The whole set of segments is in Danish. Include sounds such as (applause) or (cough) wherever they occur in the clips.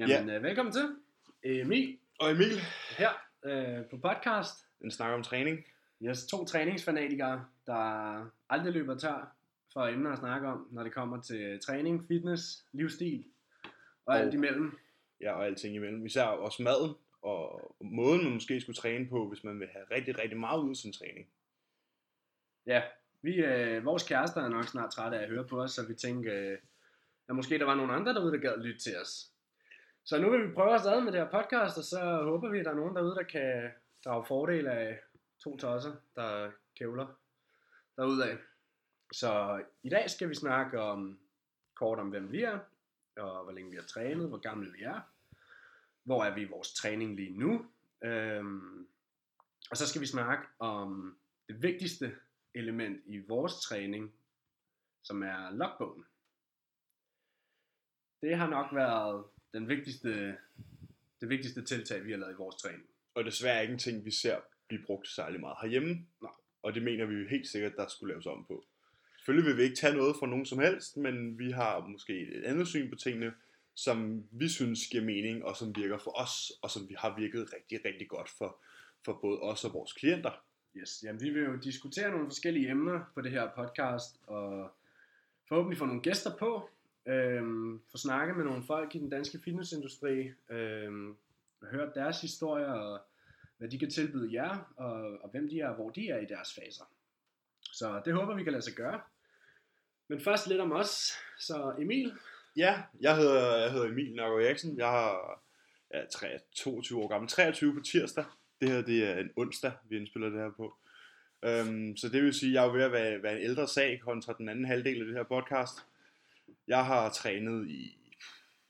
Jamen, ja. øh, velkommen til. Emil Og Emil, her øh, på podcast. en snak om træning. Yes, to træningsfanatikere, der aldrig løber tør for emner at snakke om, når det kommer til træning, fitness, livsstil og, og alt imellem. Ja, og alting imellem. Især også maden og måden, man måske skulle træne på, hvis man vil have rigtig, rigtig meget ud af sin træning. Ja, vi, øh, vores kærester er nok snart trætte af at høre på os, så vi tænker, øh, at måske der var nogle andre derude, der gad lytte til os. Så nu vil vi prøve os ad med det her podcast, og så håber vi, at der er nogen derude, der kan drage fordel af to tosser, der kævler derudad. Så i dag skal vi snakke om kort om, hvem vi er, og hvor længe vi har trænet, hvor gamle vi er, hvor er vi i vores træning lige nu, øhm, og så skal vi snakke om det vigtigste element i vores træning, som er logbogen. Det har nok været den vigtigste, det vigtigste tiltag, vi har lavet i vores træning. Og desværre ikke en ting, vi ser blive brugt særlig meget herhjemme. Nej. Og det mener vi jo helt sikkert, der skulle laves om på. Selvfølgelig vil vi ikke tage noget fra nogen som helst, men vi har måske et andet syn på tingene, som vi synes giver mening, og som virker for os, og som vi har virket rigtig, rigtig godt for, for både os og vores klienter. Yes, jamen vi vil jo diskutere nogle forskellige emner på det her podcast, og forhåbentlig få nogle gæster på, øhm, få snakket med nogle folk i den danske fitnessindustri, øhm, høre deres historier, og hvad de kan tilbyde jer, og, og hvem de er, og hvor de er i deres faser. Så det håber vi kan lade sig gøre. Men først lidt om os. Så Emil, Ja, jeg hedder, jeg hedder Emil Nørgaard Eriksen. Jeg har ja, 22 år gammel. 23 på tirsdag. Det her det er en onsdag, vi indspiller det her på. Um, så det vil sige, at jeg er ved at være, være en ældre sag kontra den anden halvdel af det her podcast. Jeg har trænet i...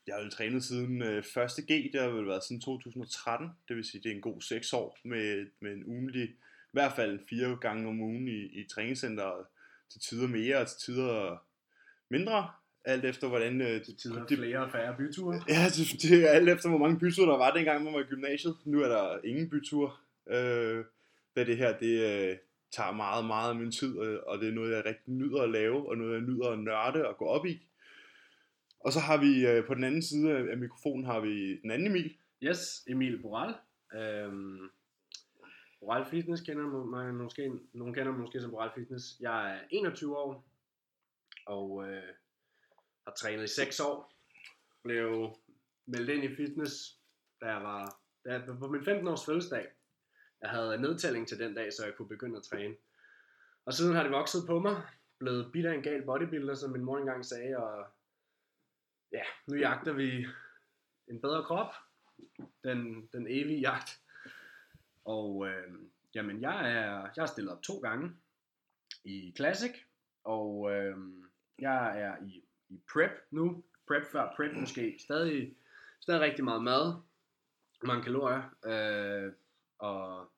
Jeg har jo trænet siden øh, 1. G, det har vel været siden 2013. Det vil sige, det er en god 6 år med, med en ugenlig, i hvert fald fire gange om ugen i, i træningscenteret. Til tider mere og til tider mindre. Alt efter hvordan... Øh, til tider flere og færre byture. (laughs) Ja, det, det er alt efter, hvor mange byture der var dengang, man var i gymnasiet. Nu er der ingen byture. Øh, da det her, det øh, tager meget, meget af min tid, øh, og det er noget, jeg rigtig nyder at lave, og noget, jeg nyder at nørde og gå op i. Og så har vi øh, på den anden side af mikrofonen, har vi den anden Emil. Yes, Emil Boral. Øhm, Boral Fitness kender man måske, nogen kender mig måske som Boral Fitness. Jeg er 21 år, og øh, har trænet i 6 år. Blev meldt ind i fitness, da jeg var da jeg, på min 15 års fødselsdag. Jeg havde nedtælling til den dag, så jeg kunne begynde at træne. Og siden har det vokset på mig. Blevet bidt af en gal bodybuilder, som min mor engang sagde. Og ja, nu jagter vi en bedre krop. Den, den evige jagt. Og øh, jamen, jeg er, jeg er stillet op to gange i Classic. Og øh, jeg er i i prep nu. Prep før prep måske. Stadig, stadig rigtig meget mad. Mange kalorier. Øh, og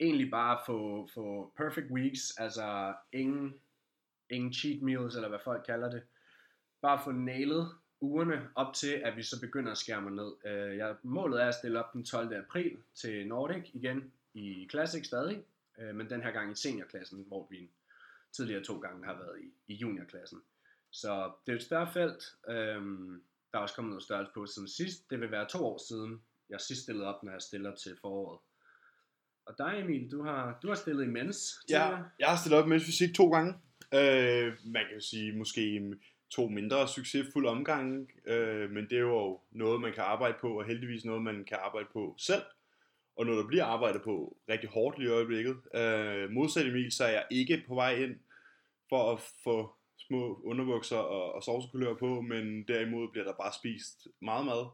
egentlig bare få, få perfect weeks. Altså ingen, ingen cheat meals, eller hvad folk kalder det. Bare få nailet ugerne op til, at vi så begynder at skære mig ned. Øh, jeg, målet er at stille op den 12. april til Nordic igen i Classic stadig. Øh, men den her gang i seniorklassen, hvor vi tidligere to gange har været i, i juniorklassen. Så det er et større felt. Øhm, der er også kommet noget størrelse på siden sidst. Det vil være to år siden, jeg sidst stillede op, når jeg stiller til foråret. Og dig Emil, du har, du har stillet imens. Ja, jeg har stillet op med fysik to gange. Øh, man kan jo sige måske to mindre succesfulde omgange, øh, men det er jo noget, man kan arbejde på, og heldigvis noget, man kan arbejde på selv, og noget, der bliver arbejdet på rigtig hårdt lige i øjeblikket. Øh, modsat Emil, så er jeg ikke på vej ind for at få små underbukser og, og sovsekulør på, men derimod bliver der bare spist meget mad.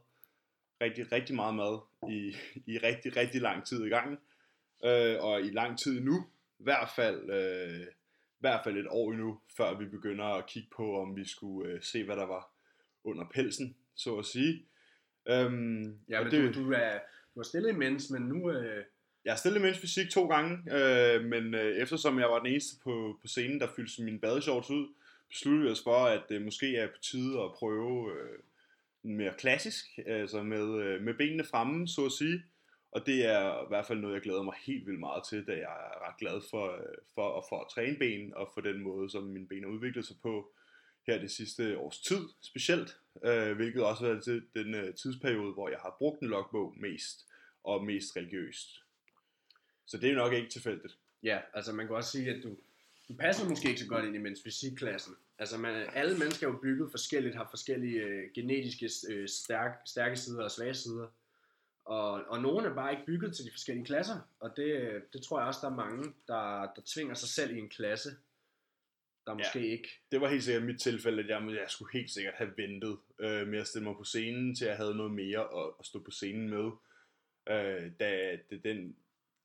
Rigtig, rigtig meget mad i, i rigtig, rigtig lang tid i gang. Øh, og i lang tid nu, i hvert fald, øh, hvert fald et år endnu, før vi begynder at kigge på, om vi skulle øh, se, hvad der var under pelsen, så at sige. Øhm, ja, men det, du, du, er, du har stillet imens, men nu... Øh... Jeg har stillet imens fysik to gange, øh, men øh, eftersom jeg var den eneste på, på scenen, der fyldte mine badeshorts ud, besluttede vi os for, at det måske er på tide at prøve øh, mere klassisk, altså med, øh, med benene fremme, så at sige. Og det er i hvert fald noget, jeg glæder mig helt vildt meget til, da jeg er ret glad for, øh, for, for, for at træne ben, og for den måde, som mine ben har udviklet sig på her det sidste års tid specielt, øh, hvilket også har været til den øh, tidsperiode, hvor jeg har brugt en logbog mest, og mest religiøst. Så det er nok ikke tilfældigt. Ja, altså man kan også sige, at du, du passer måske ikke så godt ind i mens fysikklassen. Altså man, alle mennesker er jo bygget forskelligt, har forskellige øh, genetiske øh, stærk, stærke sider og svage sider. Og, og nogle er bare ikke bygget til de forskellige klasser. Og det, det tror jeg også, der er mange, der, der tvinger sig selv i en klasse, der måske ja. ikke... Det var helt sikkert mit tilfælde, at jeg, jeg skulle helt sikkert have ventet øh, med at stille mig på scenen, til jeg havde noget mere at, at stå på scenen med. Øh, da det, den,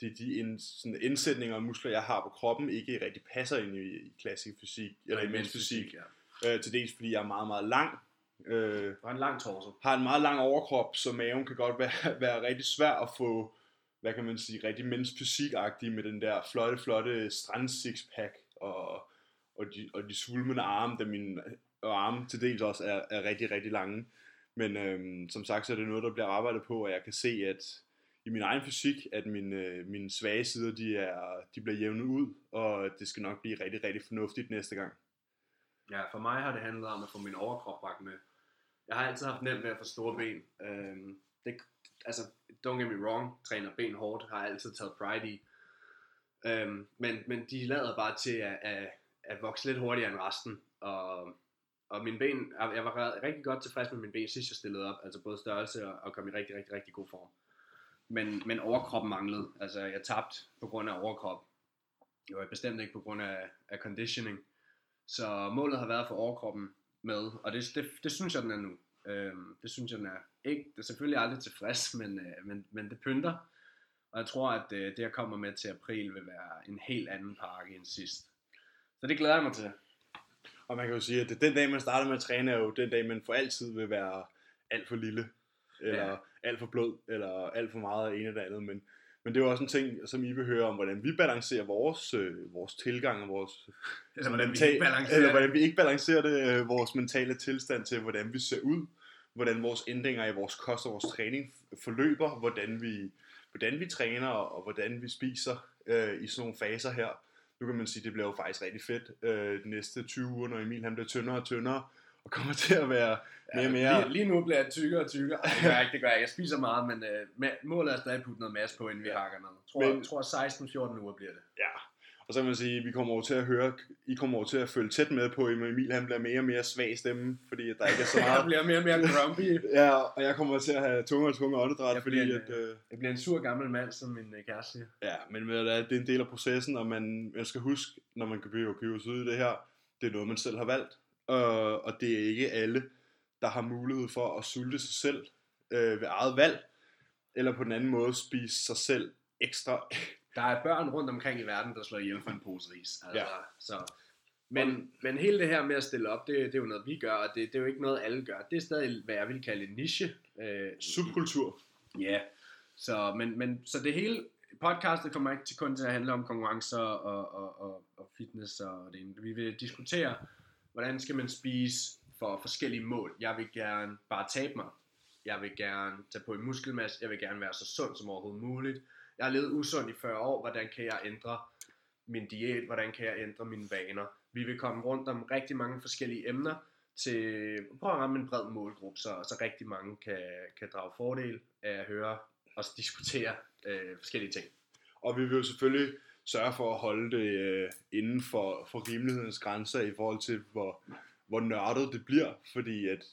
de, de ind, sådan indsætninger og muskler, jeg har på kroppen, ikke rigtig passer ind i, i klassisk fysik, eller i mens fysik. Ja. Øh, til dels fordi jeg er meget, meget lang. Øh, har en lang torso. Har en meget lang overkrop, så maven kan godt være, (laughs) være rigtig svær at få, hvad kan man sige, rigtig mens fysikagtig med den der flotte, flotte strand sixpack og, og, de, og de svulmende arme, da mine arme til dels også er, er rigtig, rigtig lange. Men øhm, som sagt, så er det noget, der bliver arbejdet på, og jeg kan se, at i min egen fysik, at mine, øh, mine svage sider, de, er, de bliver jævnet ud, og det skal nok blive rigtig, rigtig fornuftigt næste gang. Ja, for mig har det handlet om at få min overkrop bragt med. Jeg har altid haft nemt med at få store ben. Øhm, det, altså, don't get me wrong, træner ben hårdt, har jeg altid taget pride i. Øhm, men, men de lader bare til at, at, at vokse lidt hurtigere end resten. Og, og mine ben, jeg var rigtig godt tilfreds med mine ben, sidst jeg stillede op. Altså både størrelse og, og kom i rigtig, rigtig, rigtig god form men, men overkroppen manglede. Altså, jeg tabte på grund af overkrop. Det var bestemt ikke på grund af, af conditioning. Så målet har været for overkroppen med, og det, det, det synes jeg, den er nu. Øhm, det synes jeg, den er. Ikke, det er selvfølgelig aldrig tilfreds, (laughs) men, øh, men, men det pynter. Og jeg tror, at øh, det, jeg kommer med til april, vil være en helt anden pakke end sidst. Så det glæder jeg mig til. Og man kan jo sige, at det, den dag, man starter med at træne, er jo den dag, man for altid vil være alt for lille eller ja. alt for blød, eller alt for meget af en eller andet, men, men det er jo også en ting, som I vil høre om, hvordan vi balancerer vores, øh, vores tilgang og vores... (laughs) Eller hvordan, mental, vi ikke balancerer eller hvordan vi ikke balancerer det, øh, vores mentale tilstand til, hvordan vi ser ud, hvordan vores ændringer i vores kost og vores træning forløber, hvordan vi, hvordan vi træner og hvordan vi spiser øh, i sådan nogle faser her. Nu kan man sige, at det bliver jo faktisk rigtig fedt øh, de næste 20 uger, når Emil han bliver tyndere og tyndere, og kommer til at være mere og mere... Lige, lige nu bliver jeg tykkere og tykkere. Det gør jeg ikke, det gør jeg. Jeg spiser meget, men uh, målet er stadig at putte noget masse på, inden vi hakker noget. Jeg tror, men, jeg tror 16-14 uger bliver det. Ja, og så vil man sige, vi kommer over til at høre, I kommer over til at følge tæt med på, at Emil han bliver mere og mere svag stemme, fordi der ikke er så (laughs) meget... jeg bliver mere og mere grumpy. (laughs) ja, og jeg kommer til at have tunge og tunge åndedræt, fordi en, at... Øh, jeg bliver en sur gammel mand, som min uh, kæreste siger. Ja, men det er en del af processen, og man, man skal huske, når man kan blive købe ud i det her, det er noget, man selv har valgt og, og det er ikke alle, der har mulighed for at sulte sig selv øh, ved eget valg, eller på den anden måde spise sig selv ekstra. (laughs) Der er børn rundt omkring i verden, der slår ihjel for en pose ris. Altså, ja. så. Men, men hele det her med at stille op, det, det er jo noget, vi gør, og det, det er jo ikke noget, alle gør. Det er stadig, hvad jeg vil kalde en niche. Øh, Subkultur. Ja, så, men, men, så det hele, podcastet kommer ikke til kun til at handle om konkurrencer og, og, og, og fitness og det Vi vil diskutere hvordan skal man spise for forskellige mål. Jeg vil gerne bare tabe mig. Jeg vil gerne tage på en muskelmasse. Jeg vil gerne være så sund som overhovedet muligt. Jeg har levet usund i 40 år. Hvordan kan jeg ændre min diæt? Hvordan kan jeg ændre mine vaner? Vi vil komme rundt om rigtig mange forskellige emner til prøve at ramme en bred målgruppe, så, så rigtig mange kan, kan drage fordel af at høre os diskutere øh, forskellige ting. Og vi vil jo selvfølgelig sørge for at holde det øh, inden for, for rimelighedens grænser i forhold til, hvor, hvor nørdet det bliver, fordi at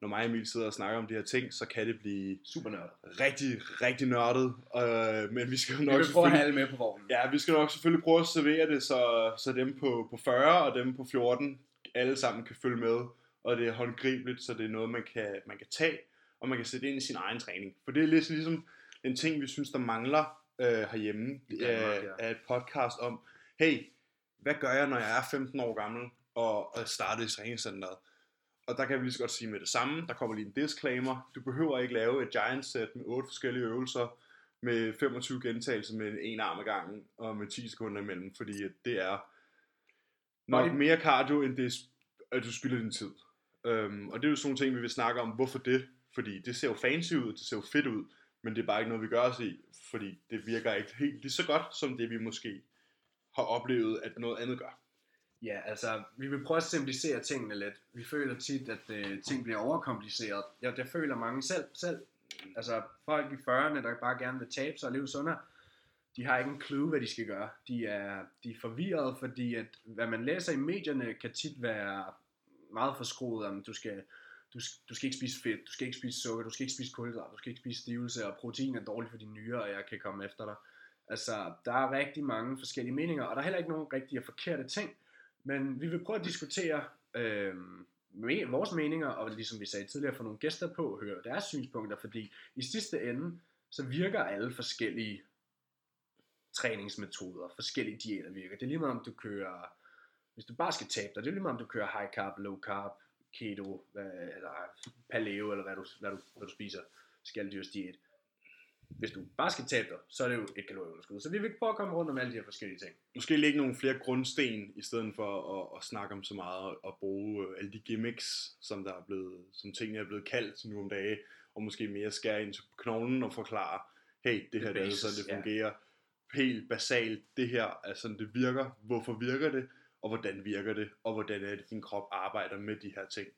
når mig og Emil sidder og snakker om de her ting, så kan det blive super nørdet. Rigtig, rigtig nørdet. Øh, men vi skal jo nok vi prøve at have med på vognen. Ja, vi skal nok selvfølgelig prøve at servere det, så, så dem på, på 40 og dem på 14 alle sammen kan følge med. Og det er håndgribeligt, så det er noget, man kan, man kan tage, og man kan sætte ind i sin egen træning. For det er lidt ligesom en ting, vi synes, der mangler øh, herhjemme Danmark, ja. af et podcast om, hey, hvad gør jeg, når jeg er 15 år gammel og, og starter i træningscenteret? Og der kan vi lige så godt sige med det samme, der kommer lige en disclaimer, du behøver ikke lave et giant set med otte forskellige øvelser, med 25 gentagelser med en arm ad gangen, og med 10 sekunder imellem, fordi det er nok mere cardio, end det, at du spilder din tid. Um, og det er jo sådan nogle ting, vi vil snakke om, hvorfor det? Fordi det ser jo fancy ud, det ser jo fedt ud, men det er bare ikke noget, vi gør os i, fordi det virker ikke helt lige så godt, som det vi måske har oplevet, at noget andet gør. Ja, altså, vi vil prøve at simplicere tingene lidt. Vi føler tit, at øh, ting bliver overkompliceret. Jeg, det føler mange selv. selv. Altså, folk i 40'erne, der bare gerne vil tabe sig og leve sundere, de har ikke en clue, hvad de skal gøre. De er, de er forvirrede, fordi at, hvad man læser i medierne, kan tit være meget forskruet om, du skal, du, du skal ikke spise fedt, du skal ikke spise sukker, du skal ikke spise kulhydrater, du skal ikke spise stivelse, og protein er dårligt for dine nyrer, og jeg kan komme efter dig. Altså, der er rigtig mange forskellige meninger, og der er heller ikke nogen rigtige og forkerte ting, men vi vil prøve at diskutere øh, med vores meninger, og ligesom vi sagde tidligere, få nogle gæster på og høre deres synspunkter, fordi i sidste ende, så virker alle forskellige træningsmetoder, forskellige diæter virker. Det er lige meget om du kører, hvis du bare skal tabe dig, det er lige meget om du kører high carb, low carb, keto, eller paleo, eller hvad du, hvad du, hvad du spiser, skalddyrs diæt. Hvis du bare skal tabe dig, så er det jo et kalorieunderskud. Så vi vil prøve at komme rundt om alle de her forskellige ting. Måske lægge nogle flere grundsten, i stedet for at, at snakke om så meget, og bruge øh, alle de gimmicks, som der er blevet, som tingene er blevet kaldt nu om dage, og måske mere skære ind til knoglen og forklare, hey, det her det er sådan, det fungerer. Ja helt basalt, det her er sådan, det virker, hvorfor virker det, og hvordan virker det, og hvordan er det, din krop arbejder med de her ting.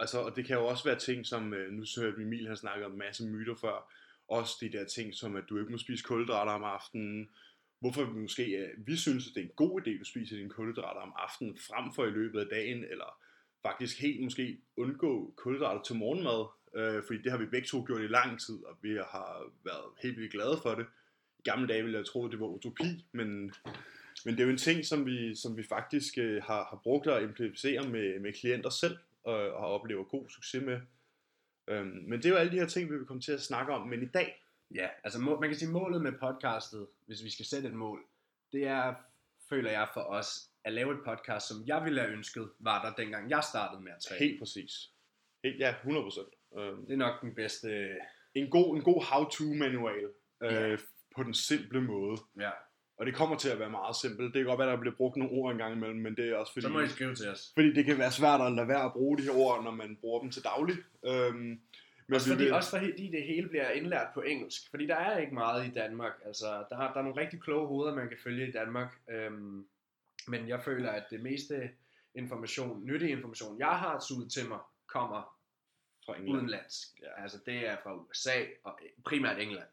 Altså, og det kan jo også være ting, som, øh, nu så hørte Emil har snakket om en masse myter før, også de der ting, som at du ikke må spise kulhydrater om aftenen, hvorfor vi måske, øh, vi synes, at det er en god idé, at du spiser dine kulhydrater om aftenen, frem for i løbet af dagen, eller faktisk helt måske undgå kulhydrater til morgenmad, øh, fordi det har vi begge to gjort i lang tid, og vi har været helt vildt glade for det. I gamle dage ville jeg tro, at det var utopi, men, men det er jo en ting, som vi, som vi faktisk øh, har, har brugt at implementere med, med klienter selv, og, og har oplevet god succes med. Øhm, men det er jo alle de her ting, vi vil komme til at snakke om, men i dag... Ja, altså må, man kan sige, målet med podcastet, hvis vi skal sætte et mål, det er, føler jeg for os, at lave et podcast, som jeg ville have ønsket, var der dengang jeg startede med at træne. Helt præcis. Helt, ja, 100%. Øhm, det er nok den bedste... En god, en god how-to manual. Ja. Øh, på den simple måde. Ja. Og det kommer til at være meget simpelt. Det kan godt være, at der bliver brugt nogle ord engang imellem, men det er også fordi... Så må I skrive til os. Fordi det kan være svært at lade være at bruge de her ord, når man bruger dem til daglig. Øhm, men også, fordi, vil... også fordi det hele bliver indlært på engelsk. Fordi der er ikke meget i Danmark. Altså, der, er, der er nogle rigtig kloge hoveder, man kan følge i Danmark. Øhm, men jeg føler, at det meste information, nyttig information, jeg har suget til mig, kommer fra England. udenlandsk. Ja. Altså det er fra USA og primært England.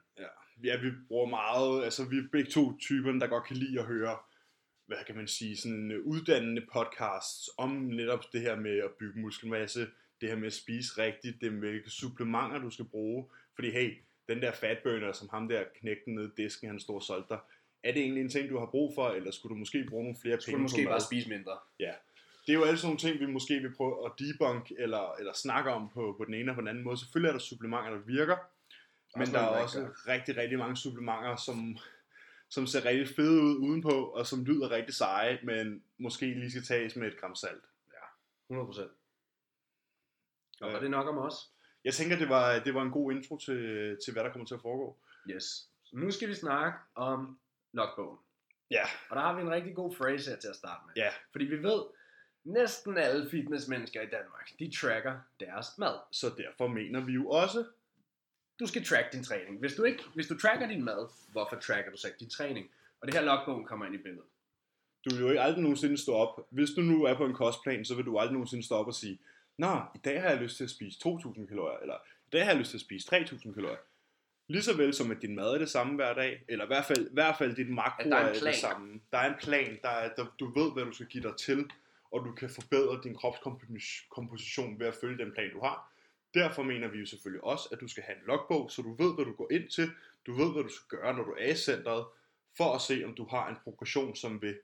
Ja vi bruger meget, altså vi er begge to typerne, der godt kan lide at høre, hvad kan man sige, sådan øh, uddannende podcasts om netop det her med at bygge muskelmasse, det her med at spise rigtigt, det med supplementer du skal bruge, fordi hey, den der fatburner, som ham der knægten ned i disken, han står og solgte dig, er det egentlig en ting, du har brug for, eller skulle du måske bruge nogle flere skulle penge Skulle du måske bare spise mindre? Ja. Det er jo alle sådan nogle ting, vi måske vil prøve at debunk, eller, eller snakke om på, på den ene og på den anden måde. Selvfølgelig er der supplementer, der virker, men der er også rigtig, rigtig, rigtig mange supplementer, som, som ser rigtig fede ud udenpå, og som lyder rigtig seje, men måske lige skal tages med et gram salt. Ja, 100%. Og var det nok om os? Jeg tænker, det var, det var en god intro til, til, hvad der kommer til at foregå. Yes. Nu skal vi snakke om logbogen. Ja. Og der har vi en rigtig god phrase her til at starte med. Ja. Fordi vi ved, næsten alle fitnessmennesker i Danmark, de tracker deres mad. Så derfor mener vi jo også, du skal track din træning. Hvis du, ikke, hvis du tracker din mad, hvorfor tracker du så ikke din træning? Og det her logbogen kommer ind i billedet. Du vil jo ikke aldrig nogensinde stå op. Hvis du nu er på en kostplan, så vil du aldrig nogensinde stå op og sige, Nå, i dag har jeg lyst til at spise 2.000 kalorier, eller i dag har jeg lyst til at spise 3.000 kalorier. Ligeså vel som at din mad er det samme hver dag, eller i hvert fald, i hvert fald dit makro er, er det samme. Der er en plan, der er, der, du ved, hvad du skal give dig til, og du kan forbedre din kropskomposition ved at følge den plan, du har. Derfor mener vi jo selvfølgelig også, at du skal have en logbog, så du ved, hvad du går ind til, du ved, hvad du skal gøre, når du er i centret, for at se, om du har en progression, som vil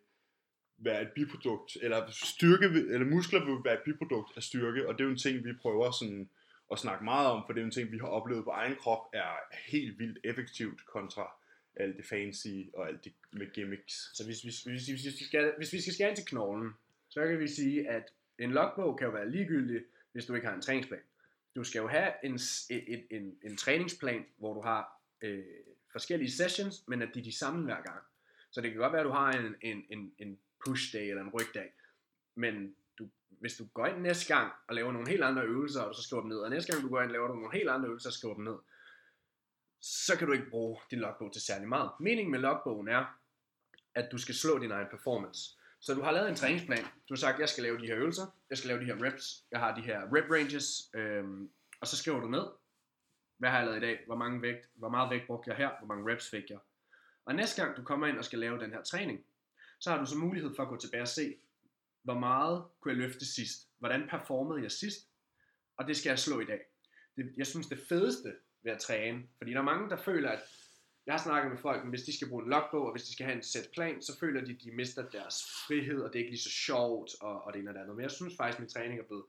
være et biprodukt, eller styrke, eller muskler vil være et biprodukt af styrke, og det er jo en ting, vi prøver sådan at snakke meget om, for det er en ting, vi har oplevet på egen krop, er helt vildt effektivt kontra alt det fancy og alt det med gimmicks. Så hvis, hvis, hvis, hvis, vi skal, hvis vi skal skære ind til knoglen, så kan vi sige, at en logbog kan jo være ligegyldig, hvis du ikke har en træningsplan du skal jo have en, en, e, en, en træningsplan, hvor du har øh, forskellige sessions, men at de er de samme hver gang. Så det kan godt være, at du har en, en, en, en push day eller en rygdag, men du, hvis du går ind næste gang og laver nogle helt andre øvelser, og du så skriver dem ned, og næste gang du går ind og laver nogle helt andre øvelser og skriver dem ned, så kan du ikke bruge din logbog til særlig meget. Meningen med logbogen er, at du skal slå din egen performance. Så du har lavet en træningsplan. Du har sagt, jeg skal lave de her øvelser, jeg skal lave de her reps, jeg har de her rep ranges, øhm, og så skriver du ned, hvad har jeg lavet i dag, hvor, mange vægt, hvor meget vægt brugte jeg her, hvor mange reps fik jeg. Og næste gang du kommer ind og skal lave den her træning, så har du så mulighed for at gå tilbage og se, hvor meget kunne jeg løfte sidst, hvordan performede jeg sidst, og det skal jeg slå i dag. Det, jeg synes det fedeste ved at træne, fordi der er mange, der føler, at jeg har snakket med folk, at hvis de skal bruge en logbog, og hvis de skal have en sæt plan, så føler de, at de mister deres frihed, og det er ikke lige så sjovt, og, og det ene og det andet. Men jeg synes faktisk, at min træning er blevet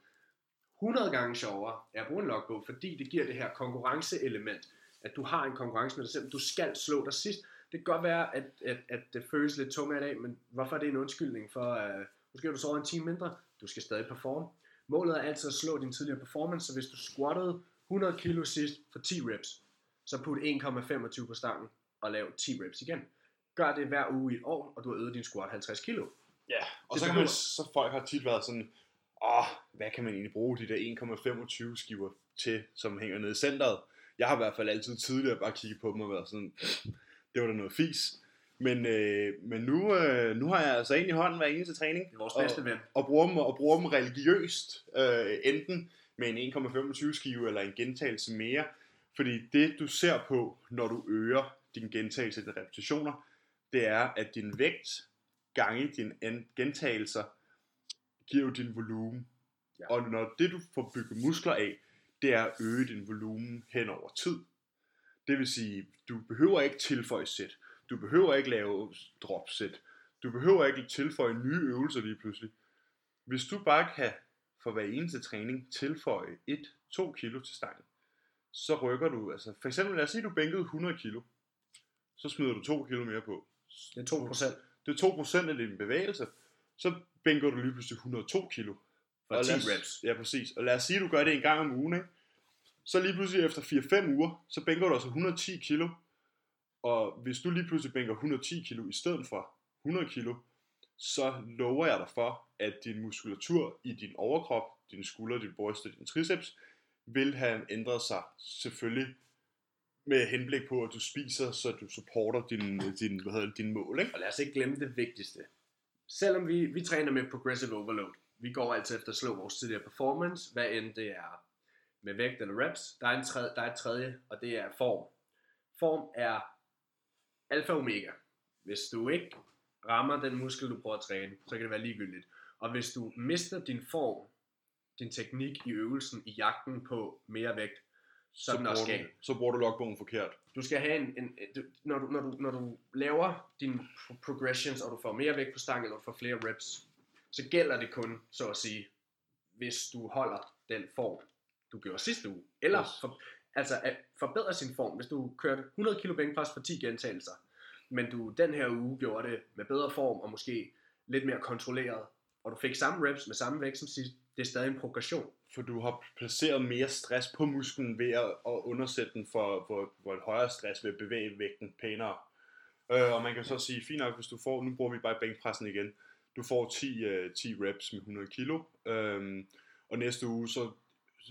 100 gange sjovere af at bruge en logbog, fordi det giver det her konkurrenceelement, at du har en konkurrence med dig selv, du skal slå dig sidst. Det kan godt være, at, at, at det føles lidt tungt i dag, men hvorfor er det en undskyldning for, uh, måske har du sovet en time mindre, du skal stadig performe. Målet er altid at slå din tidligere performance, så hvis du squattede 100 kilo sidst for 10 reps, så put 1,25 på stangen og lav 10 reps igen. Gør det hver uge i et år, og du har øget din squat 50 kilo. Ja, og Det så, kan man, så folk har tit været sådan, åh, hvad kan man egentlig bruge de der 1,25 skiver til, som hænger nede i centret? Jeg har i hvert fald altid tidligere bare kigget på dem og været sådan, det var da noget fis. Men, øh, men nu, øh, nu har jeg altså en i hånden hver eneste træning, Det er vores Og- bedste ven. og bruger dem, og bruger dem religiøst, øh, enten med en 1,25 skive eller en gentagelse mere. Fordi det du ser på, når du øger din gentagelse til repetitioner, det er, at din vægt gange dine gentagelser giver jo din volumen. Ja. Ja. Og når det du får bygget muskler af, det er at øge din volumen hen over tid. Det vil sige, du behøver ikke tilføje sæt. Du behøver ikke lave dropsæt. Du behøver ikke tilføje nye øvelser lige pludselig. Hvis du bare kan for hver eneste træning tilføje 1-2 kilo til stangen, så rykker du, altså for eksempel lad os sige, du bænkede 100 kilo, så smider du 2 kilo mere på. Det er 2 procent Det er 2% af din bevægelse, så bænker du lige pludselig 102 kilo. for Og 10 lad os- reps. Ja, præcis. Og lad os sige, at du gør det en gang om ugen, ikke? Så lige pludselig efter 4-5 uger, så bænker du altså 110 kilo. Og hvis du lige pludselig bænker 110 kilo i stedet for 100 kilo, så lover jeg dig for, at din muskulatur i din overkrop, dine skuldre, din bryst og din triceps, vil have ændret sig selvfølgelig med henblik på, at du spiser, så du supporter din, din, hvad hedder det, din mål, ikke? Og lad os ikke glemme det vigtigste. Selvom vi, vi træner med progressive overload, vi går altid efter at slå vores tidligere performance, hvad end det er med vægt eller reps. Der er, en tredje, der er et tredje, og det er form. Form er alfa og omega. Hvis du ikke rammer den muskel, du prøver at træne, så kan det være ligegyldigt. Og hvis du mister din form, din teknik i øvelsen, i jagten på mere vægt, så er den også gal. du, så bruger du logbogen forkert. Du skal have en, en du, når, du, når, du, når du laver dine pro- progressions, og du får mere vægt på stangen, eller du får flere reps, så gælder det kun, så at sige, hvis du holder den form, du gjorde sidste uge. Eller Yes. for, altså at forbedre sin form. Hvis du kørte 100 kg bænkpres for 10 gentagelser, men du den her uge gjorde det med bedre form, og måske lidt mere kontrolleret, og du fik samme reps med samme vægt som sidst, det er stadig en progression. For du har placeret mere stress på musklen ved at, at undersætte den for, for, for et højere stress ved at bevæge vægten pænere. Øh, og man kan så sige, fint nok, hvis du får, nu bruger vi bare bænkpressen igen, du får 10, øh, 10 reps med 100 kilo, øh, og næste uge så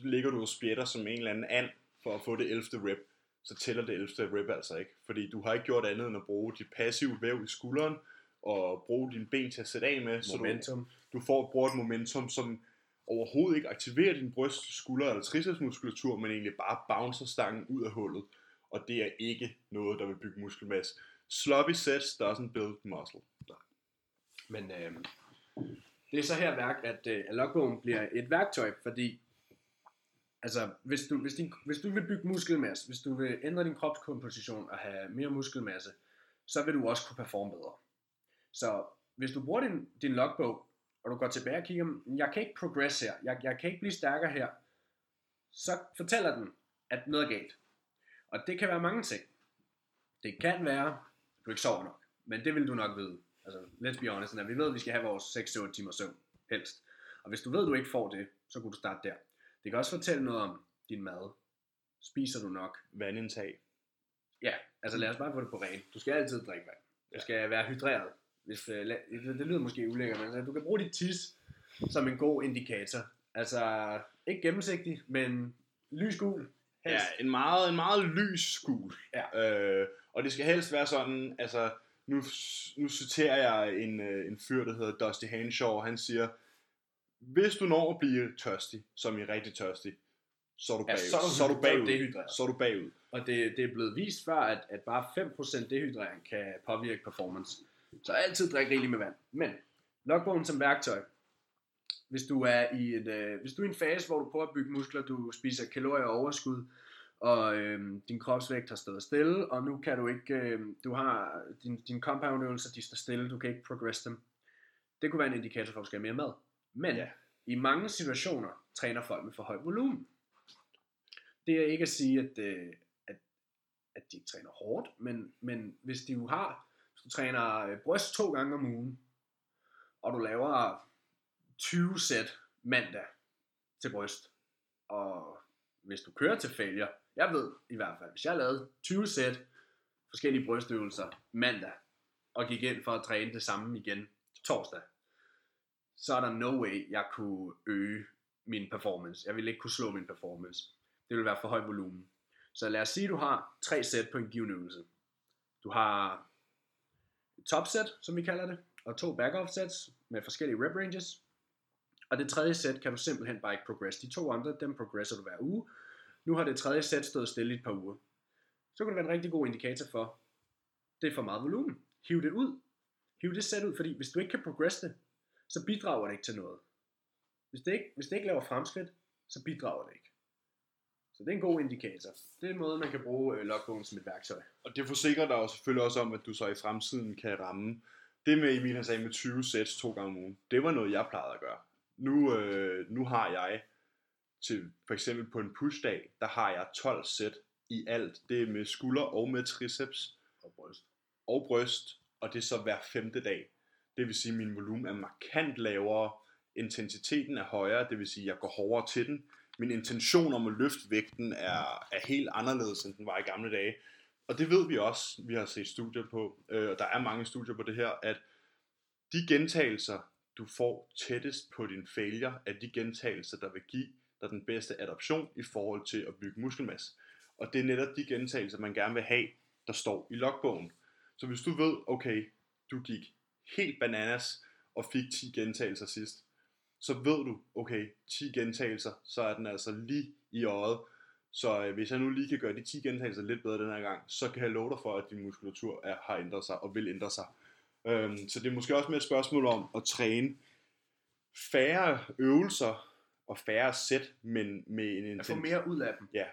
ligger du og spjætter som en eller anden and for at få det 11. rep, så tæller det 11. rep altså ikke. Fordi du har ikke gjort andet end at bruge dit passive væv i skulderen, og bruge dine ben til at sætte af med, så du, Momentum. du får bruger et momentum, som overhovedet ikke aktiverer din bryst, skulder eller tricepsmuskulatur, men egentlig bare bouncer stangen ud af hullet. Og det er ikke noget, der vil bygge muskelmasse. Sloppy sets doesn't build muscle. Men øh, det er så her værk, at, øh, logbogen bliver et værktøj, fordi altså, hvis, du, hvis, din, hvis du vil bygge muskelmasse, hvis du vil ændre din kropskomposition og have mere muskelmasse, så vil du også kunne performe bedre. Så hvis du bruger din, din logbog, og du går tilbage og kigger, "Mm, jeg kan ikke progress her, jeg, jeg kan ikke blive stærkere her, så fortæller den, at noget er galt. Og det kan være mange ting. Det kan være, at du ikke sover nok, men det vil du nok vide. Altså, let's be honest, vi ved, at vi skal have vores 6-8 timer søvn, helst. Og hvis du ved, at du ikke får det, så kunne du starte der. Det kan også fortælle noget om din mad. Spiser du nok? Vandindtag. Ja, altså lad os bare få det på ren. Du skal altid drikke vand. Du skal være hydreret. Hvis, øh, det, det lyder måske ulækkert, men altså, du kan bruge dit tis som en god indikator. Altså, ikke gennemsigtig, men lys gul. Ja, en meget, en meget lys. Ja. Øh, og det skal helst være sådan, altså, nu, nu citerer jeg en, øh, en fyr, der hedder Dusty Hanshaw, han siger, hvis du når at blive tørstig, som i rigtig tørstig, så er du Ja, bagud. du- så er du så er du bagud. dehydreret. Så er du bagud. Og det, det er blevet vist før, at, at bare 5% dehydrering kan påvirke performance. Så altid drik rigeligt med vand. Men logbogen som værktøj. Hvis du er i et, øh, hvis du er i en fase, hvor du prøver at bygge muskler, du spiser kalorier overskud, og øh, din kropsvægt har stået stille, og nu kan du ikke, øh, du har din, din compound øvelser, de står stille, du kan ikke progress dem. Det kunne være en indikator for, at du skal have mere mad. Men Ja. i mange situationer træner folk med for høj volumen. Det er ikke at sige, at, øh, at, at de ikke træner hårdt, men, men hvis du har, hvis du træner øh, bryst to gange om ugen, og du laver 20 sæt mandag til bryst, og hvis du kører til failure, jeg ved i hvert fald, hvis jeg lavede 20 sæt forskellige brystøvelser mandag, og gik ind for at træne det samme igen torsdag, så er der no way, jeg kunne øge min performance. Jeg ville ikke kunne slå min performance. Det ville være for høj volumen. Så lad os sige, at du har tre sæt på en given øvelse. Du har top set, som vi kalder det, og to back-off sets med forskellige rep ranges. Og det tredje sæt kan du simpelthen bare ikke progress. De to andre, dem progresser du hver uge. Nu har det tredje sæt stået stille i et par uger. Så kan det være en rigtig god indikator for, det er for meget volumen. Hiv det ud. Hiv det sæt ud, fordi hvis du ikke kan progress det, så bidrager det ikke til noget. Hvis det ikke, hvis det ikke laver fremskridt, så bidrager det ikke. Så det er en god indikator. Det er en måde, man kan bruge øh, logbogen som et værktøj. Og det forsikrer dig jo selvfølgelig også om, at du så i fremtiden kan ramme. Det med Emil han sagde med 20 sets to gange om ugen, det var noget, jeg plejede at gøre. Nu, øh, nu har jeg til for eksempel på en pushdag, der har jeg 12 sæt i alt. Det er med skulder og med triceps Og bryst. og bryst, og det er så hver femte dag. Det vil sige, at min volumen er markant lavere, intensiteten er højere, det vil sige, at jeg går hårdere til den. Min intention om at løfte vægten er, er helt anderledes, end den var i gamle dage. Og det ved vi også, vi har set studier på, øh, og der er mange studier på det her, at de gentagelser, du får tættest på din failure, er de gentagelser, der vil give dig den bedste adoption i forhold til at bygge muskelmasse. Og det er netop de gentagelser, man gerne vil have, der står i logbogen. Så hvis du ved, okay, du gik helt bananas og fik 10 gentagelser sidst, så ved du, okay, 10 gentagelser, så er den altså lige i øjet. Så øh, hvis jeg nu lige kan gøre de 10 gentagelser lidt bedre den her gang, så kan jeg love dig for, at din muskulatur er, har ændret sig og vil ændre sig. Øhm, så det er måske også mere et spørgsmål om at træne færre øvelser og færre sæt, men med en Jeg får intent. mere ud af dem. Ja.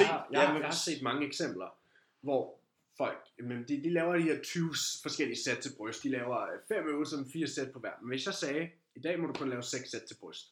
Jeg, har, jeg, har, men- jeg har set mange eksempler, hvor folk, men de, de laver de her 20 forskellige sæt til bryst. De laver øh, fem øvelser med fire sæt på hver. Men hvis jeg sagde, i dag må du kun lave 6 sæt til bryst,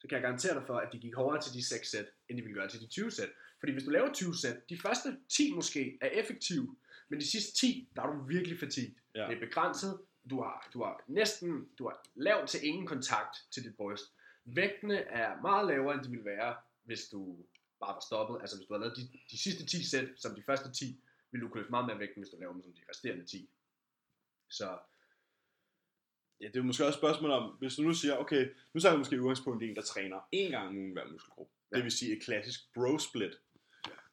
så kan jeg garantere dig for, at de gik hårdere til de 6 sæt, end de ville gøre til de 20 sæt. Fordi hvis du laver 20 sæt, de første 10 måske er effektive, men de sidste 10, der er du virkelig fatigued. Ja. Det er begrænset. Du har, du har næsten, du har lav til ingen kontakt til dit bryst. Vægtene er meget lavere, end de ville være, hvis du bare var stoppet. Altså hvis du havde lavet de, de sidste 10 sæt, som de første 10, ville du kunne løfte meget mere vægten, hvis du laver dem som de resterende 10. Så Ja, det er jo måske også et spørgsmål om, hvis du nu siger, okay, nu tager vi måske udgangspunkt i en, der træner én gang om ugen hver muskelgruppe. Ja. Ja. Det vil sige et klassisk bro split.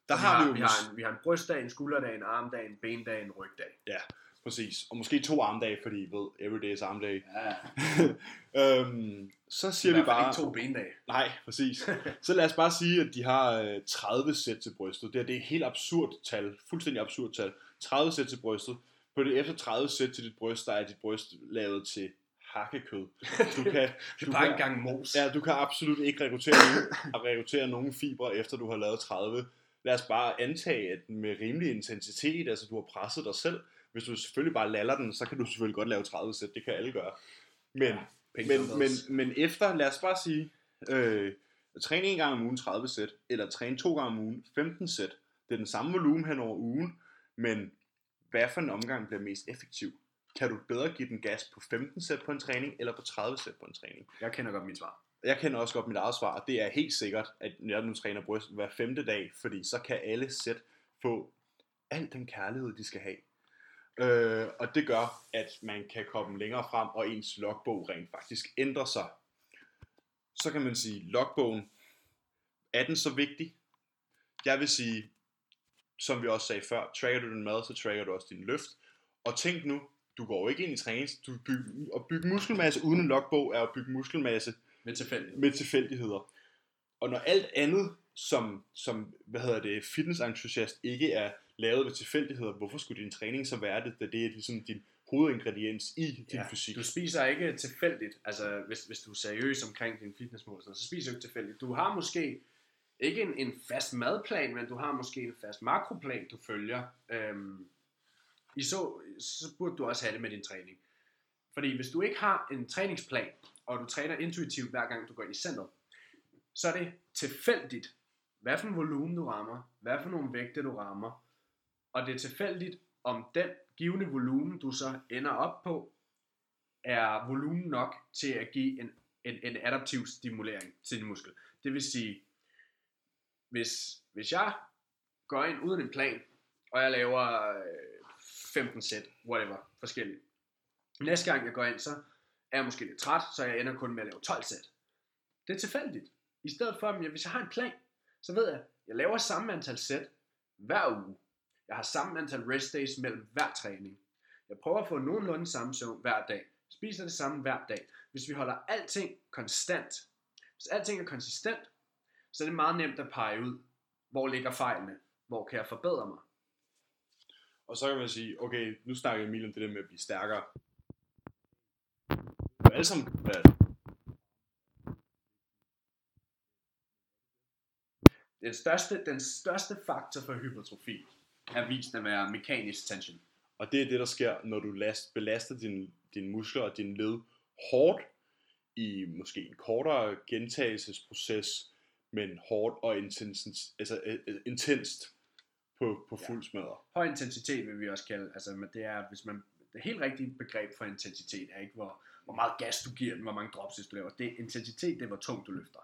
Der vi har, har, vi jo vi, har en, vi har en brystdag, en skulderdag, en armdag, en bendag, en rygdag. præcis, og måske to armdage, fordi ved, everyday is armdag. Ja, (laughs) øhm, så siger vi bare, ikke to bendage. nej, præcis. (laughs) Så lad os bare sige, at de har øh, 30 sæt til brystet. Det, er, det er et helt absurd tal, fuldstændig absurd tal. 30 sæt til brystet. På det efter 30 sæt til dit bryst, der er dit bryst lavet til hakkekød. (laughs) Du kan, Det er bare kan- en gang mos. Ja, du kan absolut ikke rekruttere nogen, (coughs) at rekruttere nogen fibre, efter du har lavet 30. Lad os bare antage, at med rimelig intensitet, altså du har presset dig selv. Hvis du selvfølgelig bare laller den, så kan du selvfølgelig godt lave 30 sæt. Det kan alle gøre. Men, Ja, men, dumbbells. men, men efter, lad os bare sige, øh, træne en gang om ugen 30 sæt, eller træne to gange om ugen 15 sæt. Det er den samme volumen hen over ugen, men hvad for en omgang bliver mest effektiv? Kan du bedre give den gas på 15 sæt på en træning, eller på 30 sæt på en træning? Jeg kender godt mit svar. jeg kender også godt mit eget svar, og det er helt sikkert, at jeg nu træner bryst hver femte dag, fordi så kan alle sæt få al den kærlighed, de skal have. Øh, og det gør, at man kan komme længere frem, og ens logbog rent faktisk ændrer sig. Så kan man sige, logbogen, er den så vigtig? Jeg vil sige, som vi også sagde før, tracker du din mad, så tracker du også din løft. Og tænk nu, du går jo ikke ind i træning, du bygge, at bygge muskelmasse uden en logbog er at bygge muskelmasse Med tilfældighed. med tilfældigheder. Og når alt andet, som, som hvad hedder det, fitnessentusiast ikke er lavet ved tilfældigheder, hvorfor skulle din træning så være det, da det er ligesom din hovedingrediens i din Ja, fysik? Du spiser ikke tilfældigt, altså hvis, hvis du er seriøs omkring din fitnessmål, så spiser du ikke tilfældigt. Du har måske ikke en, en fast madplan, men du har måske en fast makroplan, du følger. Øhm, i så, så burde du også have det med din træning. Fordi hvis du ikke har en træningsplan, og du træner intuitivt hver gang du går ind i centret, så er det tilfældigt, hvad for en volumen du rammer, hvad for nogle vægte du rammer, og det er tilfældigt, om den givende volumen, du så ender op på, er volumen nok til at give en, en, en adaptiv stimulering til din muskel. Det vil sige, hvis, hvis jeg går ind uden en plan, og jeg laver øh, 15 sæt, whatever, forskelligt. Næste gang jeg går ind, så er jeg måske lidt træt, så jeg ender kun med at lave 12 sæt. Det er tilfældigt. I stedet for, at jeg, hvis jeg har en plan, så ved jeg, at jeg laver samme antal sæt hver uge. Jeg har samme antal rest days mellem hver træning. Jeg prøver at få nogenlunde samme søvn hver dag. Spiser det samme hver dag. Hvis vi holder alting konstant, hvis alting er konsistent, så er det meget nemt at pege ud, hvor ligger fejlene, hvor kan jeg forbedre mig. Og så kan man sige, okay, nu snakker Emil om det der med at blive stærkere. Det er alle sammen hvad? Den største, den største faktor for hypertrofi er vist at være mekanisk tension. Og det er det, der sker, når du last, belaster dine din muskler og din led hårdt i måske en kortere gentagelsesproces, men hårdt og intens, altså, øh, øh intenst på, på fuld smadre. Høj intensitet vil vi også kalde, altså men det er, hvis man, det helt rigtige begreb for intensitet er ikke, hvor, hvor meget gas du giver den, hvor mange drops du laver. Det intensitet, det er, hvor tungt du løfter.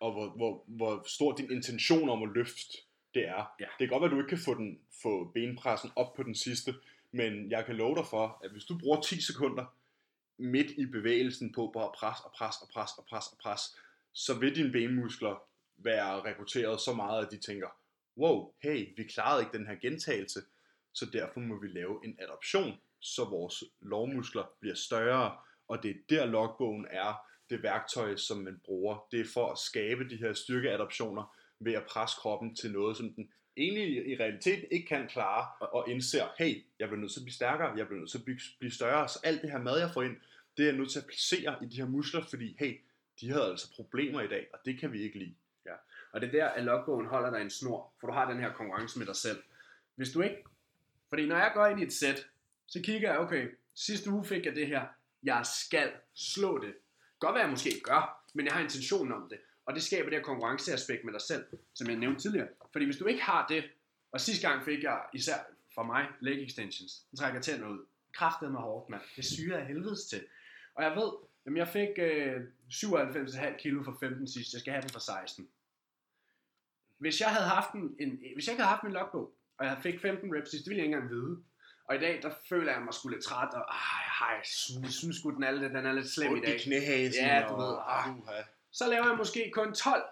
Og hvor, hvor, hvor stor din intention om at løfte det er. Ja. Det kan godt være, at du ikke kan få, den, få benpressen op på den sidste, men jeg kan love dig for, at hvis du bruger 10 sekunder midt i bevægelsen på bare at pres og pres og pres og pres og pres, så vil dine benmuskler være rekrutteret så meget, at de tænker, wow, hey, vi klarede ikke den her gentagelse, så derfor må vi lave en adaption, så vores lovmuskler bliver større, og det er der logbogen er det værktøj, som man bruger. Det er for at skabe de her styrkeadoptioner ved at presse kroppen til noget, som den egentlig i realiteten ikke kan klare, og indser, hey, jeg bliver nødt til at blive stærkere, jeg bliver nødt til at blive, blive større, så alt det her mad, jeg får ind, det er jeg nødt til at placere i de her muskler, fordi hey, de havde altså problemer i dag, og det kan vi ikke lide. Og det er der, at logbogen holder dig en snor, for du har den her konkurrence med dig selv. Hvis du ikke... Fordi når jeg går ind i et sæt, så kigger jeg, okay, sidste uge fik jeg det her, jeg skal slå det. Godt hvad jeg måske ikke gør, men jeg har intentionen om det. Og det skaber det her konkurrenceaspekt med dig selv, som jeg nævnte tidligere. Fordi hvis du ikke har det, og sidste gang fik jeg, især for mig, leg extensions, så trækker tænder ud. Kræftet med hårdt, mand. Det syger af helvedes til. Og jeg ved, jamen jeg fik øh, 97,5 kilo for 15 sidst, jeg skal have den for 16 hvis jeg havde haft en, en hvis jeg ikke havde haft min logbog, og jeg fik 15 reps, det ville jeg ikke engang vide. Og i dag, der føler jeg mig sgu lidt træt, og ah, jeg, synes, sgu, den er, lidt, den er lidt slem i dag. i knæhasen, Ja, du ved, ah. uha. Så laver jeg måske kun 12,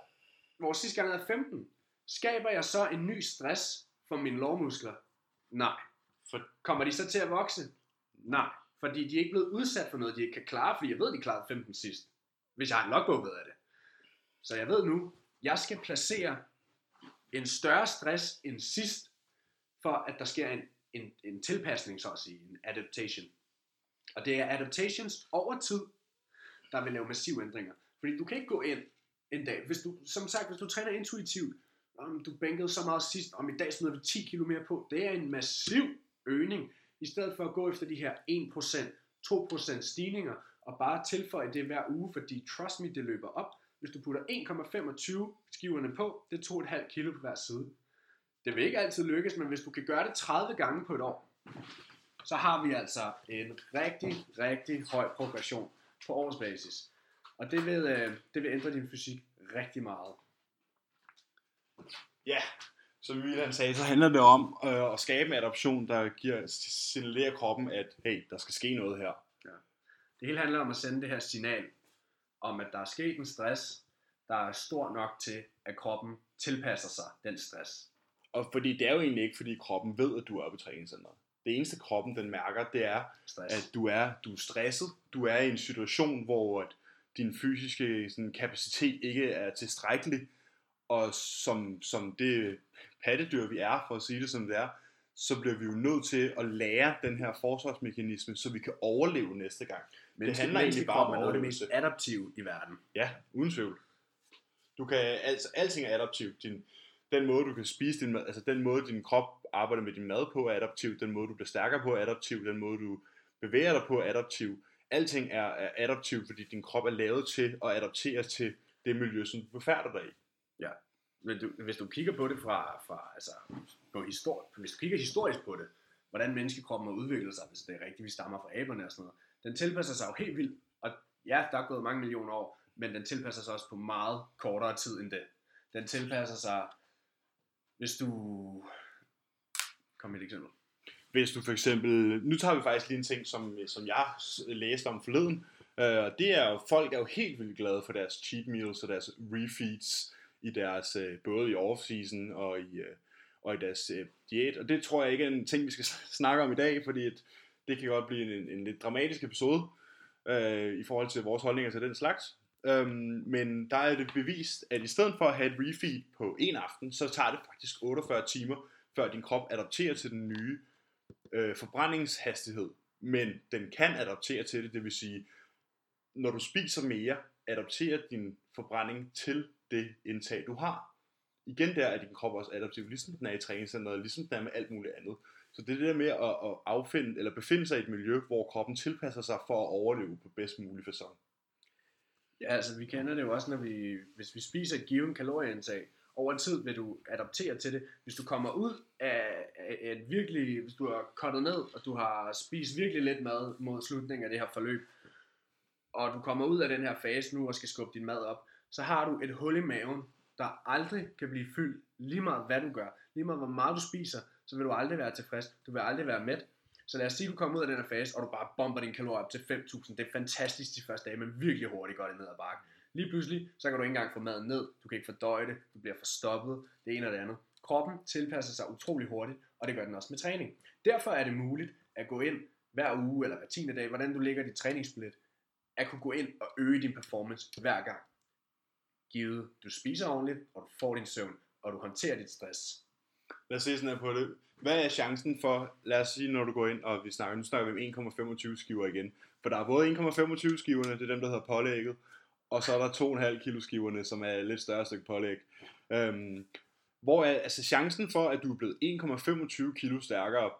hvor sidste gang jeg havde 15. Skaber jeg så en ny stress for mine lårmuskler? Nej. For, Kommer de så til at vokse? Nej. Fordi de er ikke blevet udsat for noget, de ikke kan klare, fordi jeg ved, de klarede 15 sidst. Hvis jeg har en logbog, ved jeg det. Så jeg ved nu, jeg skal placere en større stress end sidst, for at der sker en, en, en tilpasning, så at sige, en adaptation. Og det er adaptations over tid, der vil lave massive ændringer. Fordi du kan ikke gå ind en dag, hvis du, som sagt, hvis du træner intuitivt, om du bænkede så meget sidst, om i dag smider vi 10 kilo mere på, det er en massiv øgning, i stedet for at gå efter de her 1%, 2% stigninger, og bare tilføje det hver uge, fordi trust me, det løber op. Hvis du putter 1,25 skiverne på, det er 2,5 kilo på hver side. Det vil ikke altid lykkes, men hvis du kan gøre det 30 gange på et år, så har vi altså en rigtig, rigtig høj progression på årsbasis. Og det vil, øh, det vil ændre din fysik rigtig meget. ja, som Milan sagde, så handler det om øh, at skabe en adoption, der giver, signalerer kroppen, at hey, der skal ske noget her. Det hele handler om at sende det her signal om, at der er sket en stress, der er stor nok til, at kroppen tilpasser sig den stress. Og fordi det er jo egentlig ikke, fordi kroppen ved, at du er oppe i træningscenteret. det eneste kroppen den mærker, det er, Stress. at du er, du er stresset, du er i en situation, hvor at din fysiske sådan, kapacitet ikke er tilstrækkelig, og som, som det pattedyr vi er, for at sige det som det er, så bliver vi jo nødt til at lære den her forsvarsmekanisme, så vi kan overleve næste gang. Men det handler egentlig bare om noget af det mest adaptive i verden. Ja, uden tvivl. Du kan, altså, alting er adaptivt. Din, den måde, du kan spise din mad, altså den måde, din krop arbejder med din mad på, er adaptiv. Den måde, du bliver stærkere på, er adaptiv. Den måde, du bevæger dig på, er adaptiv. Alting er, er adaptivt, fordi din krop er lavet til at adaptere til det miljø, som du befærder dig i. Men du, hvis du kigger på det fra, fra altså, på histori- hvis du kigger historisk på det, hvordan menneskekroppen har udviklet sig, hvis det er rigtigt, vi stammer fra aberne og sådan noget, den tilpasser sig jo helt vildt, og ja, der er gået mange millioner år, men den tilpasser sig også på meget kortere tid end det. Den tilpasser sig, hvis du... Kom med et eksempel. Hvis du for eksempel, nu tager vi faktisk lige en ting, som, som jeg læste om forleden, øh, og det er jo, folk er jo helt vildt glade for deres cheat meals og deres refeeds i deres, øh, både i off-season og i, øh, og i deres øh, diæt, og det tror jeg ikke er en ting, vi skal (laughs) snakke om i dag, fordi det kan godt blive en, en lidt dramatisk episode øh, i forhold til vores holdninger til den slags. Øhm, men der er det bevist, at i stedet for at have et refeed på en aften, så tager det faktisk 48 timer, før din krop adapterer til den nye øh, forbrændingshastighed. Men den kan adaptere til det, det vil sige, når du spiser mere, adapterer din forbrænding til det indtag, du har. Igen der er din krop også adaptiv, ligesom den er i træningscenteret, ligesom den er med alt muligt andet. Så det er det der med at, at affinde, eller befinde sig i et miljø, hvor kroppen tilpasser sig for at overleve på bedst mulig facon. Ja, altså vi kender det jo også, når vi, hvis vi spiser et given kalorieindtag, over tid vil du adaptere til det. Hvis du kommer ud af, af et virkelig, hvis du har kottet ned, og du har spist virkelig lidt mad mod slutningen af det her forløb, og du kommer ud af den her fase nu og skal skubbe din mad op, så har du et hul i maven, der aldrig kan blive fyldt, lige meget hvad du gør, lige meget hvor meget du spiser, så vil du aldrig være tilfreds, du vil aldrig være mæt. Så lad os sige, at du kommer ud af den her fase, og du bare bomber dine kalorier op til 5.000. Det er fantastisk de første dage, men virkelig hurtigt går det ned ad bakken. Lige pludselig, så kan du ikke engang få maden ned, du kan ikke fordøje det, du bliver forstoppet, det ene og det andet. Kroppen tilpasser sig utrolig hurtigt, og det gør den også med træning. Derfor er det muligt at gå ind hver uge eller hver tiende dag, hvordan du lægger dit træningssplit, at kunne gå ind og øge din performance hver gang. Givet, du spiser ordentligt, og du får din søvn, og du håndterer dit stress. Lad os se sådan her på det. Hvad er chancen for, lad os sige, når du går ind, og vi snakker, nu snakker vi om 1,25 skiver igen. For der er både 1,25 skiverne, det er dem, der hedder pålægget, og så er der 2,5 kilo skiverne, som er et lidt større stykke pålæg. Øhm, hvor er, altså chancen for, at du er blevet 1,25 kilo stærkere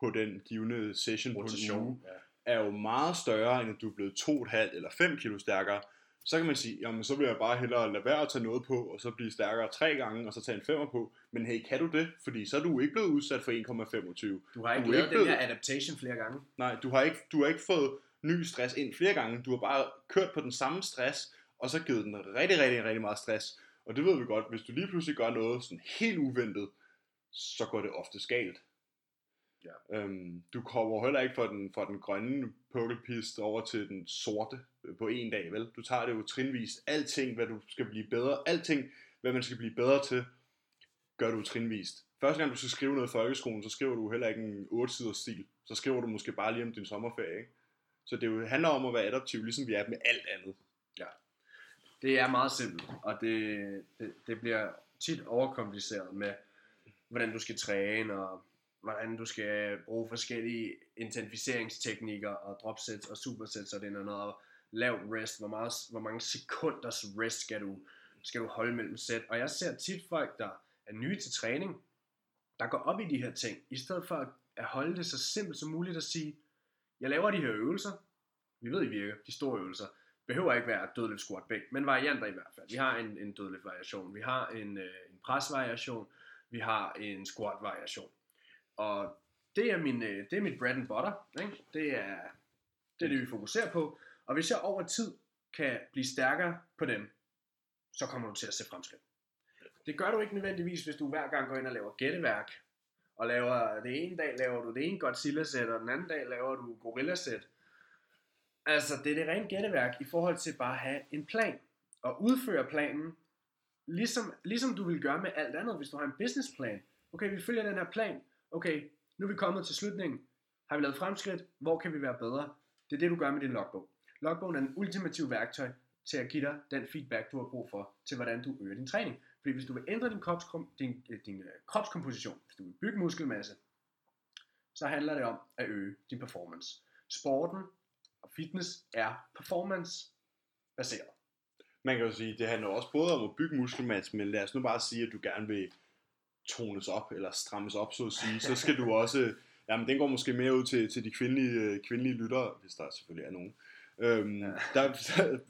på den givende session på en uge, Ja. er jo meget større, end at du er blevet 2,5 eller 5 kilo stærkere. Så kan man sige, jamen så vil jeg bare hellere lade være at tage noget på, og så blive stærkere tre gange, og så tage en femmer på. Men hey, kan du det? Fordi så er du ikke blevet udsat for 1,25. Du har ikke Du lavet ikke den her adaptation flere gange. Nej, du har, ikke, du har ikke fået ny stress ind flere gange. Du har bare kørt på den samme stress, og så givet den rigtig, rigtig, rigtig meget stress. Og det ved vi godt, hvis du lige pludselig gør noget sådan helt uventet, så går det ofte galt. Ja. Øhm, du kommer heller ikke fra den, fra den grønne pukkelpist over til den sorte øh, på en dag, vel? Du tager det jo trinvist. Alting, hvad du skal blive bedre, alting, hvad man skal blive bedre til, gør du trinvist. Første gang du skal skrive noget i folkeskolen, så skriver du heller ikke en 8 siders stil. Så skriver du måske bare lige om din sommerferie, ikke? Så det jo handler om at være adaptiv, ligesom vi er med alt andet. Det er meget simpelt, og det, det, det bliver tit overkompliceret med, hvordan du skal træne, og hvordan du skal bruge forskellige intensificeringsteknikker, og dropsets og supersets og det ene og noget, og lav rest, hvor, meget, hvor mange sekunders rest skal du, skal du holde mellem sæt. Og jeg ser tit folk, der er nye til træning, der går op i de her ting, i stedet for at- holde det så simpelt som muligt at sige, jeg laver de her øvelser, vi ved, I virker, de store øvelser, behøver ikke være dødløft, squat, bæk, men varianter i hvert fald. Vi har en, en dødløft variation, vi har en, øh, en pres variation, vi har en squat variation. Og det er, min, øh, det er mit bread and butter. Ikke? Det, er, det er det, vi fokuserer på. Og hvis jeg over tid kan blive stærkere på dem, så kommer du til at se fremskridt. Det gør du ikke nødvendigvis, hvis du hver gang går ind og laver gætteværk, og laver det ene dag laver du det ene Godzilla-sæt, og den anden dag laver du Gorilla-sæt. Altså, det er det rene gætteværk i forhold til bare at have en plan, og udføre planen, ligesom, ligesom du vil gøre med alt andet, hvis du har en businessplan. Okay, vi følger den her plan. Okay, nu er vi kommet til slutningen. Har vi lavet fremskridt? Hvor kan vi være bedre? Det er det, du gør med din logbog. Logbogen er en ultimativ værktøj til at give dig den feedback, du har brug for, til hvordan du øger din træning. Fordi hvis du vil ændre din, kropskom, din, øh, din øh, kropskomposition, hvis du vil bygge muskelmasse, så handler det om at øge din performance. Sporten og fitness er performance baseret. Man kan jo sige, det handler også både om at bygge muskelmasse, men lad os nu bare sige, at du gerne vil tones op, eller strammes op, så at sige, så skal du også, jamen den går måske mere ud til, til de kvindelige, øh, kvindelige lyttere, hvis der selvfølgelig er nogen. Øhm, ja. der,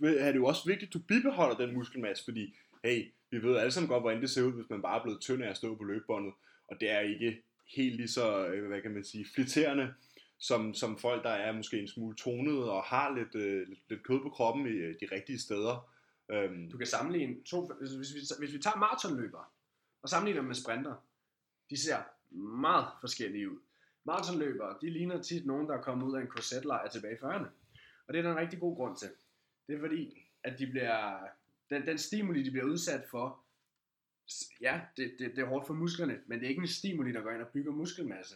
der er det jo også vigtigt, at du bibeholder den muskelmasse, fordi, hey, vi ved alle sammen godt, hvordan det ser ud, hvis man bare er blevet tynd af at stå på løbebåndet, og det er ikke helt lige så, øh, hvad kan man sige, flitterende, som, som folk, der er måske en smule tonet og har lidt, øh, lidt, lidt kød på kroppen i øh, de rigtige steder. Øhm. Du kan sammenligne to, hvis, hvis, vi, hvis vi tager maratonløbere og sammenligner med sprinter, de ser meget forskellige ud. Maratonløbere, de ligner tit nogen, der er kommet ud af en korsetlejr tilbage i 40'erne. Og det er der en rigtig god grund til. Det er fordi, at de bliver, den, den stimuli, de bliver udsat for, ja, det, det, det er hårdt for musklerne, men det er ikke en stimuli, der går ind og bygger muskelmasse,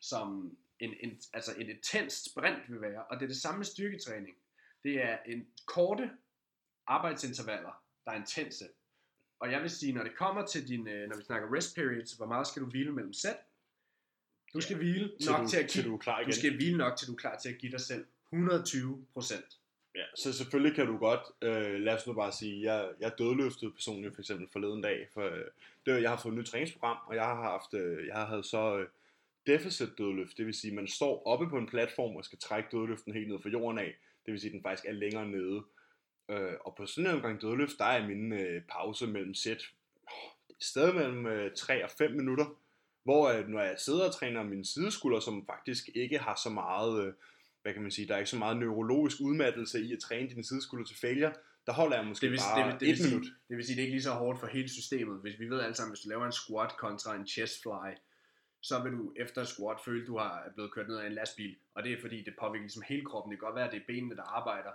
som en, en, altså en intens sprint vil være. Og det er det samme med styrketræning. Det er en korte arbejdsintervaller, der er intense. Og jeg vil sige, når det kommer til din, øh, når vi snakker rest periods, hvor meget skal du hvile mellem sæt? Du skal ja, hvile nok til, til at give, du, er klar igen. du skal hvile nok til du er klar til at give dig selv 120 procent. Ja, så selvfølgelig kan du godt, øh, lad os nu bare sige, jeg, jeg dødløftede personligt for eksempel forleden dag, for øh, det, jeg har fået et nyt træningsprogram, og jeg har haft, øh, jeg har haft så øh, deficit dødløft, det vil sige, man står oppe på en platform og skal trække dødløften helt ned fra jorden af, det vil sige, den faktisk er længere nede. Øh, og på sådan en gang dødløft, der er min øh, pause mellem sæt oh, stadig mellem øh, 3 og 5 minutter, hvor øh, når jeg sidder og træner min sideskulder, som faktisk ikke har så meget... Øh, hvad kan man sige, der er ikke så meget neurologisk udmattelse i at træne din sideskulder til failure, der holder jeg måske det vil, bare det, vil, det et vil minut. Det vil sige, det er ikke lige så hårdt for hele systemet. Hvis vi ved alle sammen, hvis du laver en squat kontra en chest fly, så vil du efter squat føle, at du har blevet kørt ned af en lastbil. Og det er fordi, det påvirker ligesom hele kroppen. Det kan godt være, at det er benene, der arbejder.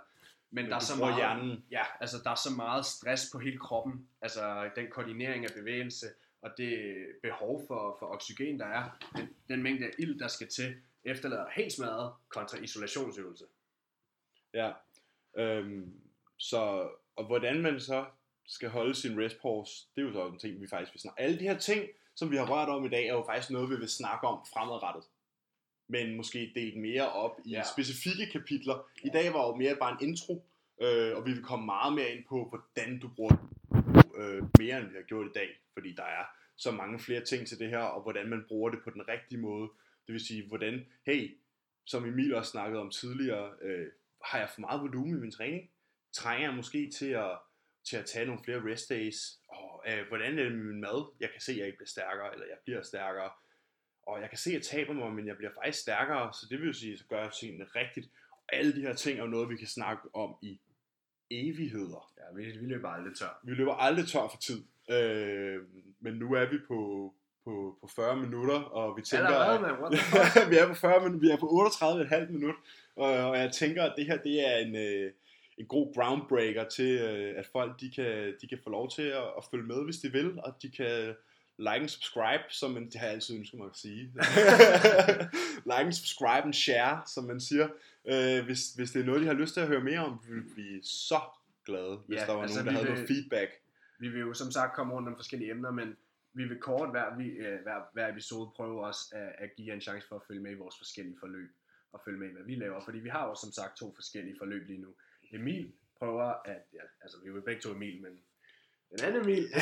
Men, Men der er så meget, hjernen. ja, altså der er så meget stress på hele kroppen. Altså den koordinering af bevægelse, og det behov for, for oxygen, der er, den, den mængde af ild, der skal til, efterlader helt smadret kontra isolationsøvelse. Ja, øhm, så, og hvordan man så skal holde sin rest pause, det er jo så en ting, vi faktisk vil snakke. Alle de her ting, som vi har rørt om i dag, er jo faktisk noget, vi vil snakke om fremadrettet. Men måske delt mere op i ja. specifikke kapitler. I dag var jo mere bare en intro, øh, og vi vil komme meget mere ind på, hvordan du bruger øh, mere, end vi har gjort i dag. Fordi der er så mange flere ting til det her, og hvordan man bruger det på den rigtige måde. Det vil sige, hvordan, hey, som Emil også snakkede om tidligere, øh, har jeg for meget volumen i min træning? Trænger jeg måske til at, til at tage nogle flere rest days? Og øh, hvordan er det med min mad? Jeg kan se, at jeg ikke bliver stærkere, eller jeg bliver stærkere. Og jeg kan se, at jeg taber mig, men jeg bliver faktisk stærkere, så det vil jo sige, at gør jeg tingene rigtigt. Og alle de her ting er jo noget, vi kan snakke om i evigheder. Ja, vi, vi løber aldrig tør. Vi løber aldrig tør for tid. Øh, men nu er vi på, på, på 40 minutter, og vi tænker, Allerede, at, (laughs) vi er på 40 minutter, vi er på 38,5 minut, og, og jeg tænker, at det her, det er en, øh, en god groundbreaker til, øh, at folk, de kan, de kan få lov til at, at følge med, hvis de vil, og de kan like and subscribe, som man, det har jeg altid ønsket mig at sige. (laughs) like and subscribe and share, som man siger. Øh, hvis, hvis det er noget, de har lyst til at høre mere om, vi vil blive så glade, hvis Ja, der var altså, nogen, der havde vil- noget feedback. Vi vil jo som sagt komme rundt om forskellige emner, men vi vil kort hver, vi, øh, hver, hver episode prøve også at, at give jer en chance for at følge med i vores forskellige forløb, og følge med i, hvad vi laver, fordi vi har jo som sagt to forskellige forløb lige nu. Emil prøver at, ja, altså vi er jo begge to Emil, men den anden Emil, (laughs)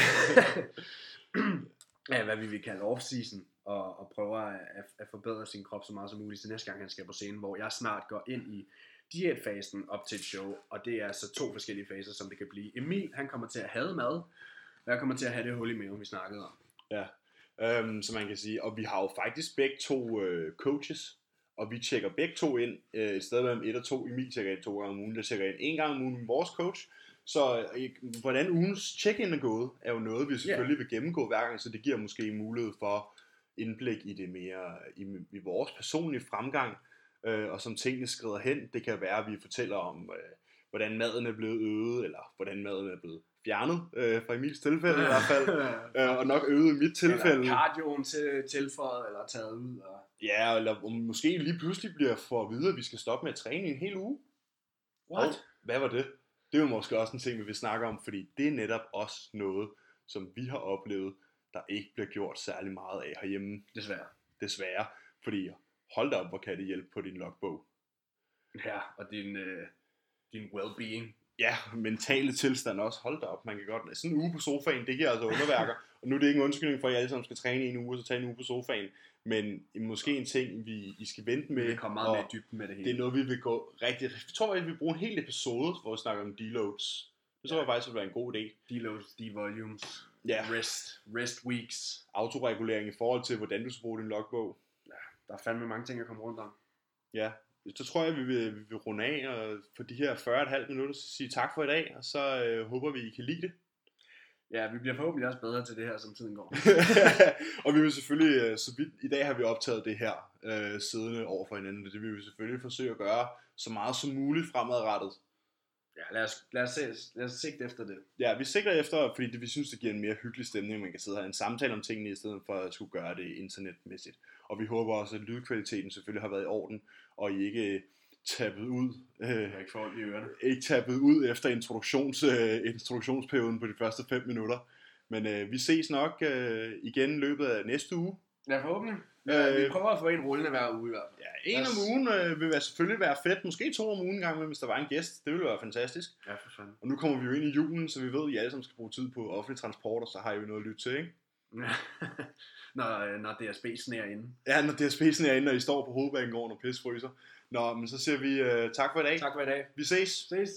ja, hvad vi vil kalde off-season, og, og prøver at, at, forbedre sin krop så meget som muligt til næste gang han skal på scenen, hvor jeg snart går ind i diætfasen op til et show, og det er så to forskellige faser, som det kan blive. Emil, han kommer til at have mad, og jeg kommer til at have det hul i maven, vi snakkede om. Ja, Øhm, så man kan sige, og vi har jo faktisk begge to øh, coaches, og vi tjekker begge to ind øh, et sted mellem et og to. Emil tjekker ind to gange om ugen, der tjekker ind en gang om ugen med vores coach. Så øh, hvordan ugens check-in er gået, er jo noget, vi selvfølgelig vil gennemgå hver gang, så det giver måske mulighed for indblik i det mere, i, i vores personlige fremgang, øh, og som tingene skrider hen. Det kan være, at vi fortæller om, øh, hvordan maden er blevet øget, eller hvordan maden er blevet fjernet, øh, fra Emils tilfælde i hvert fald, (laughs) øh, og nok øget i mit tilfælde. Eller cardioen til tilføjet, eller taget ud. Og... Ja, eller måske lige pludselig bliver for at vide, at vi skal stoppe med at træne i en hel uge. What? Og hvad var det? Det er jo måske også en ting, vi vil snakke om, fordi det er netop også noget, som vi har oplevet, der ikke bliver gjort særlig meget af herhjemme, Desværre. desværre. Fordi hold da op, hvor kan det hjælpe på din logbog. Ja, og din, øh, din well-being. Ja, mentale tilstand også. Hold da op, man kan godt... Sådan en uge på sofaen, det giver altså underværker. og nu er det ikke en undskyldning for, at I alle sammen skal træne i en uge, og så tage en uge på sofaen. Men måske en ting, vi, I skal vente med. Vi kommer meget mere dybden med det hele. Det er noget, vi vil gå rigtig... Jeg tror, at vi vil bruge en hel episode, hvor vi snakker om deloads. Det tror jeg faktisk vil være en god idé. Deloads, devolumes, Ja, rest, rest weeks. autoregulering i forhold til, hvordan du skal bruge din logbog. Der er fandme mange ting at komme rundt om. Ja, så tror jeg, vi vil, vi vil runde af og for de her 40,5 minutter, så sige tak for i dag, og så øh, håber vi, I kan lide det. Ja, vi bliver forhåbentlig også bedre til det her, som tiden går. (laughs) og vi vil selvfølgelig, øh, så vidt, i dag har vi optaget det her øh, siddende over for hinanden, det vil vi selvfølgelig forsøge at gøre så meget som muligt fremadrettet. Ja, lad os, lad os, se, lad os sigte efter det. Ja, vi sigter efter, fordi det, vi synes, det giver en mere hyggelig stemning, man kan sidde her en samtale om tingene, i stedet for at skulle gøre det internetmæssigt. Og vi håber også, at lydkvaliteten selvfølgelig har været i orden, og I ikke øh, tappet ud, øh, ikke ondt i ørerne. ikke tappet ud efter introduktions, øh, introduktionsperioden på de første 5 minutter. Men øh, vi ses nok øh, igen i løbet af næste uge. Ja, forhåbentlig. Øh, Øh, vi prøver at få en rullende hver uge i hvert fald. Ja, en Lad om ugen øh, vil være, selvfølgelig være fedt. Måske to om ugen en gang, hvis der var en gæst. Det ville være fantastisk. Ja, for fanden. Og nu kommer vi jo ind i julen, så vi ved, at I alle sammen skal bruge tid på offentlig transport, og så har I jo noget at lytte til, ikke? (laughs) når, øh, når DSB sneer inde. Ja, når DSB'sen er inde, og I står på hovedbanegården og pis fryser. Nå, men så siger vi uh, tak for i dag. Tak for i dag. Vi ses. Ses.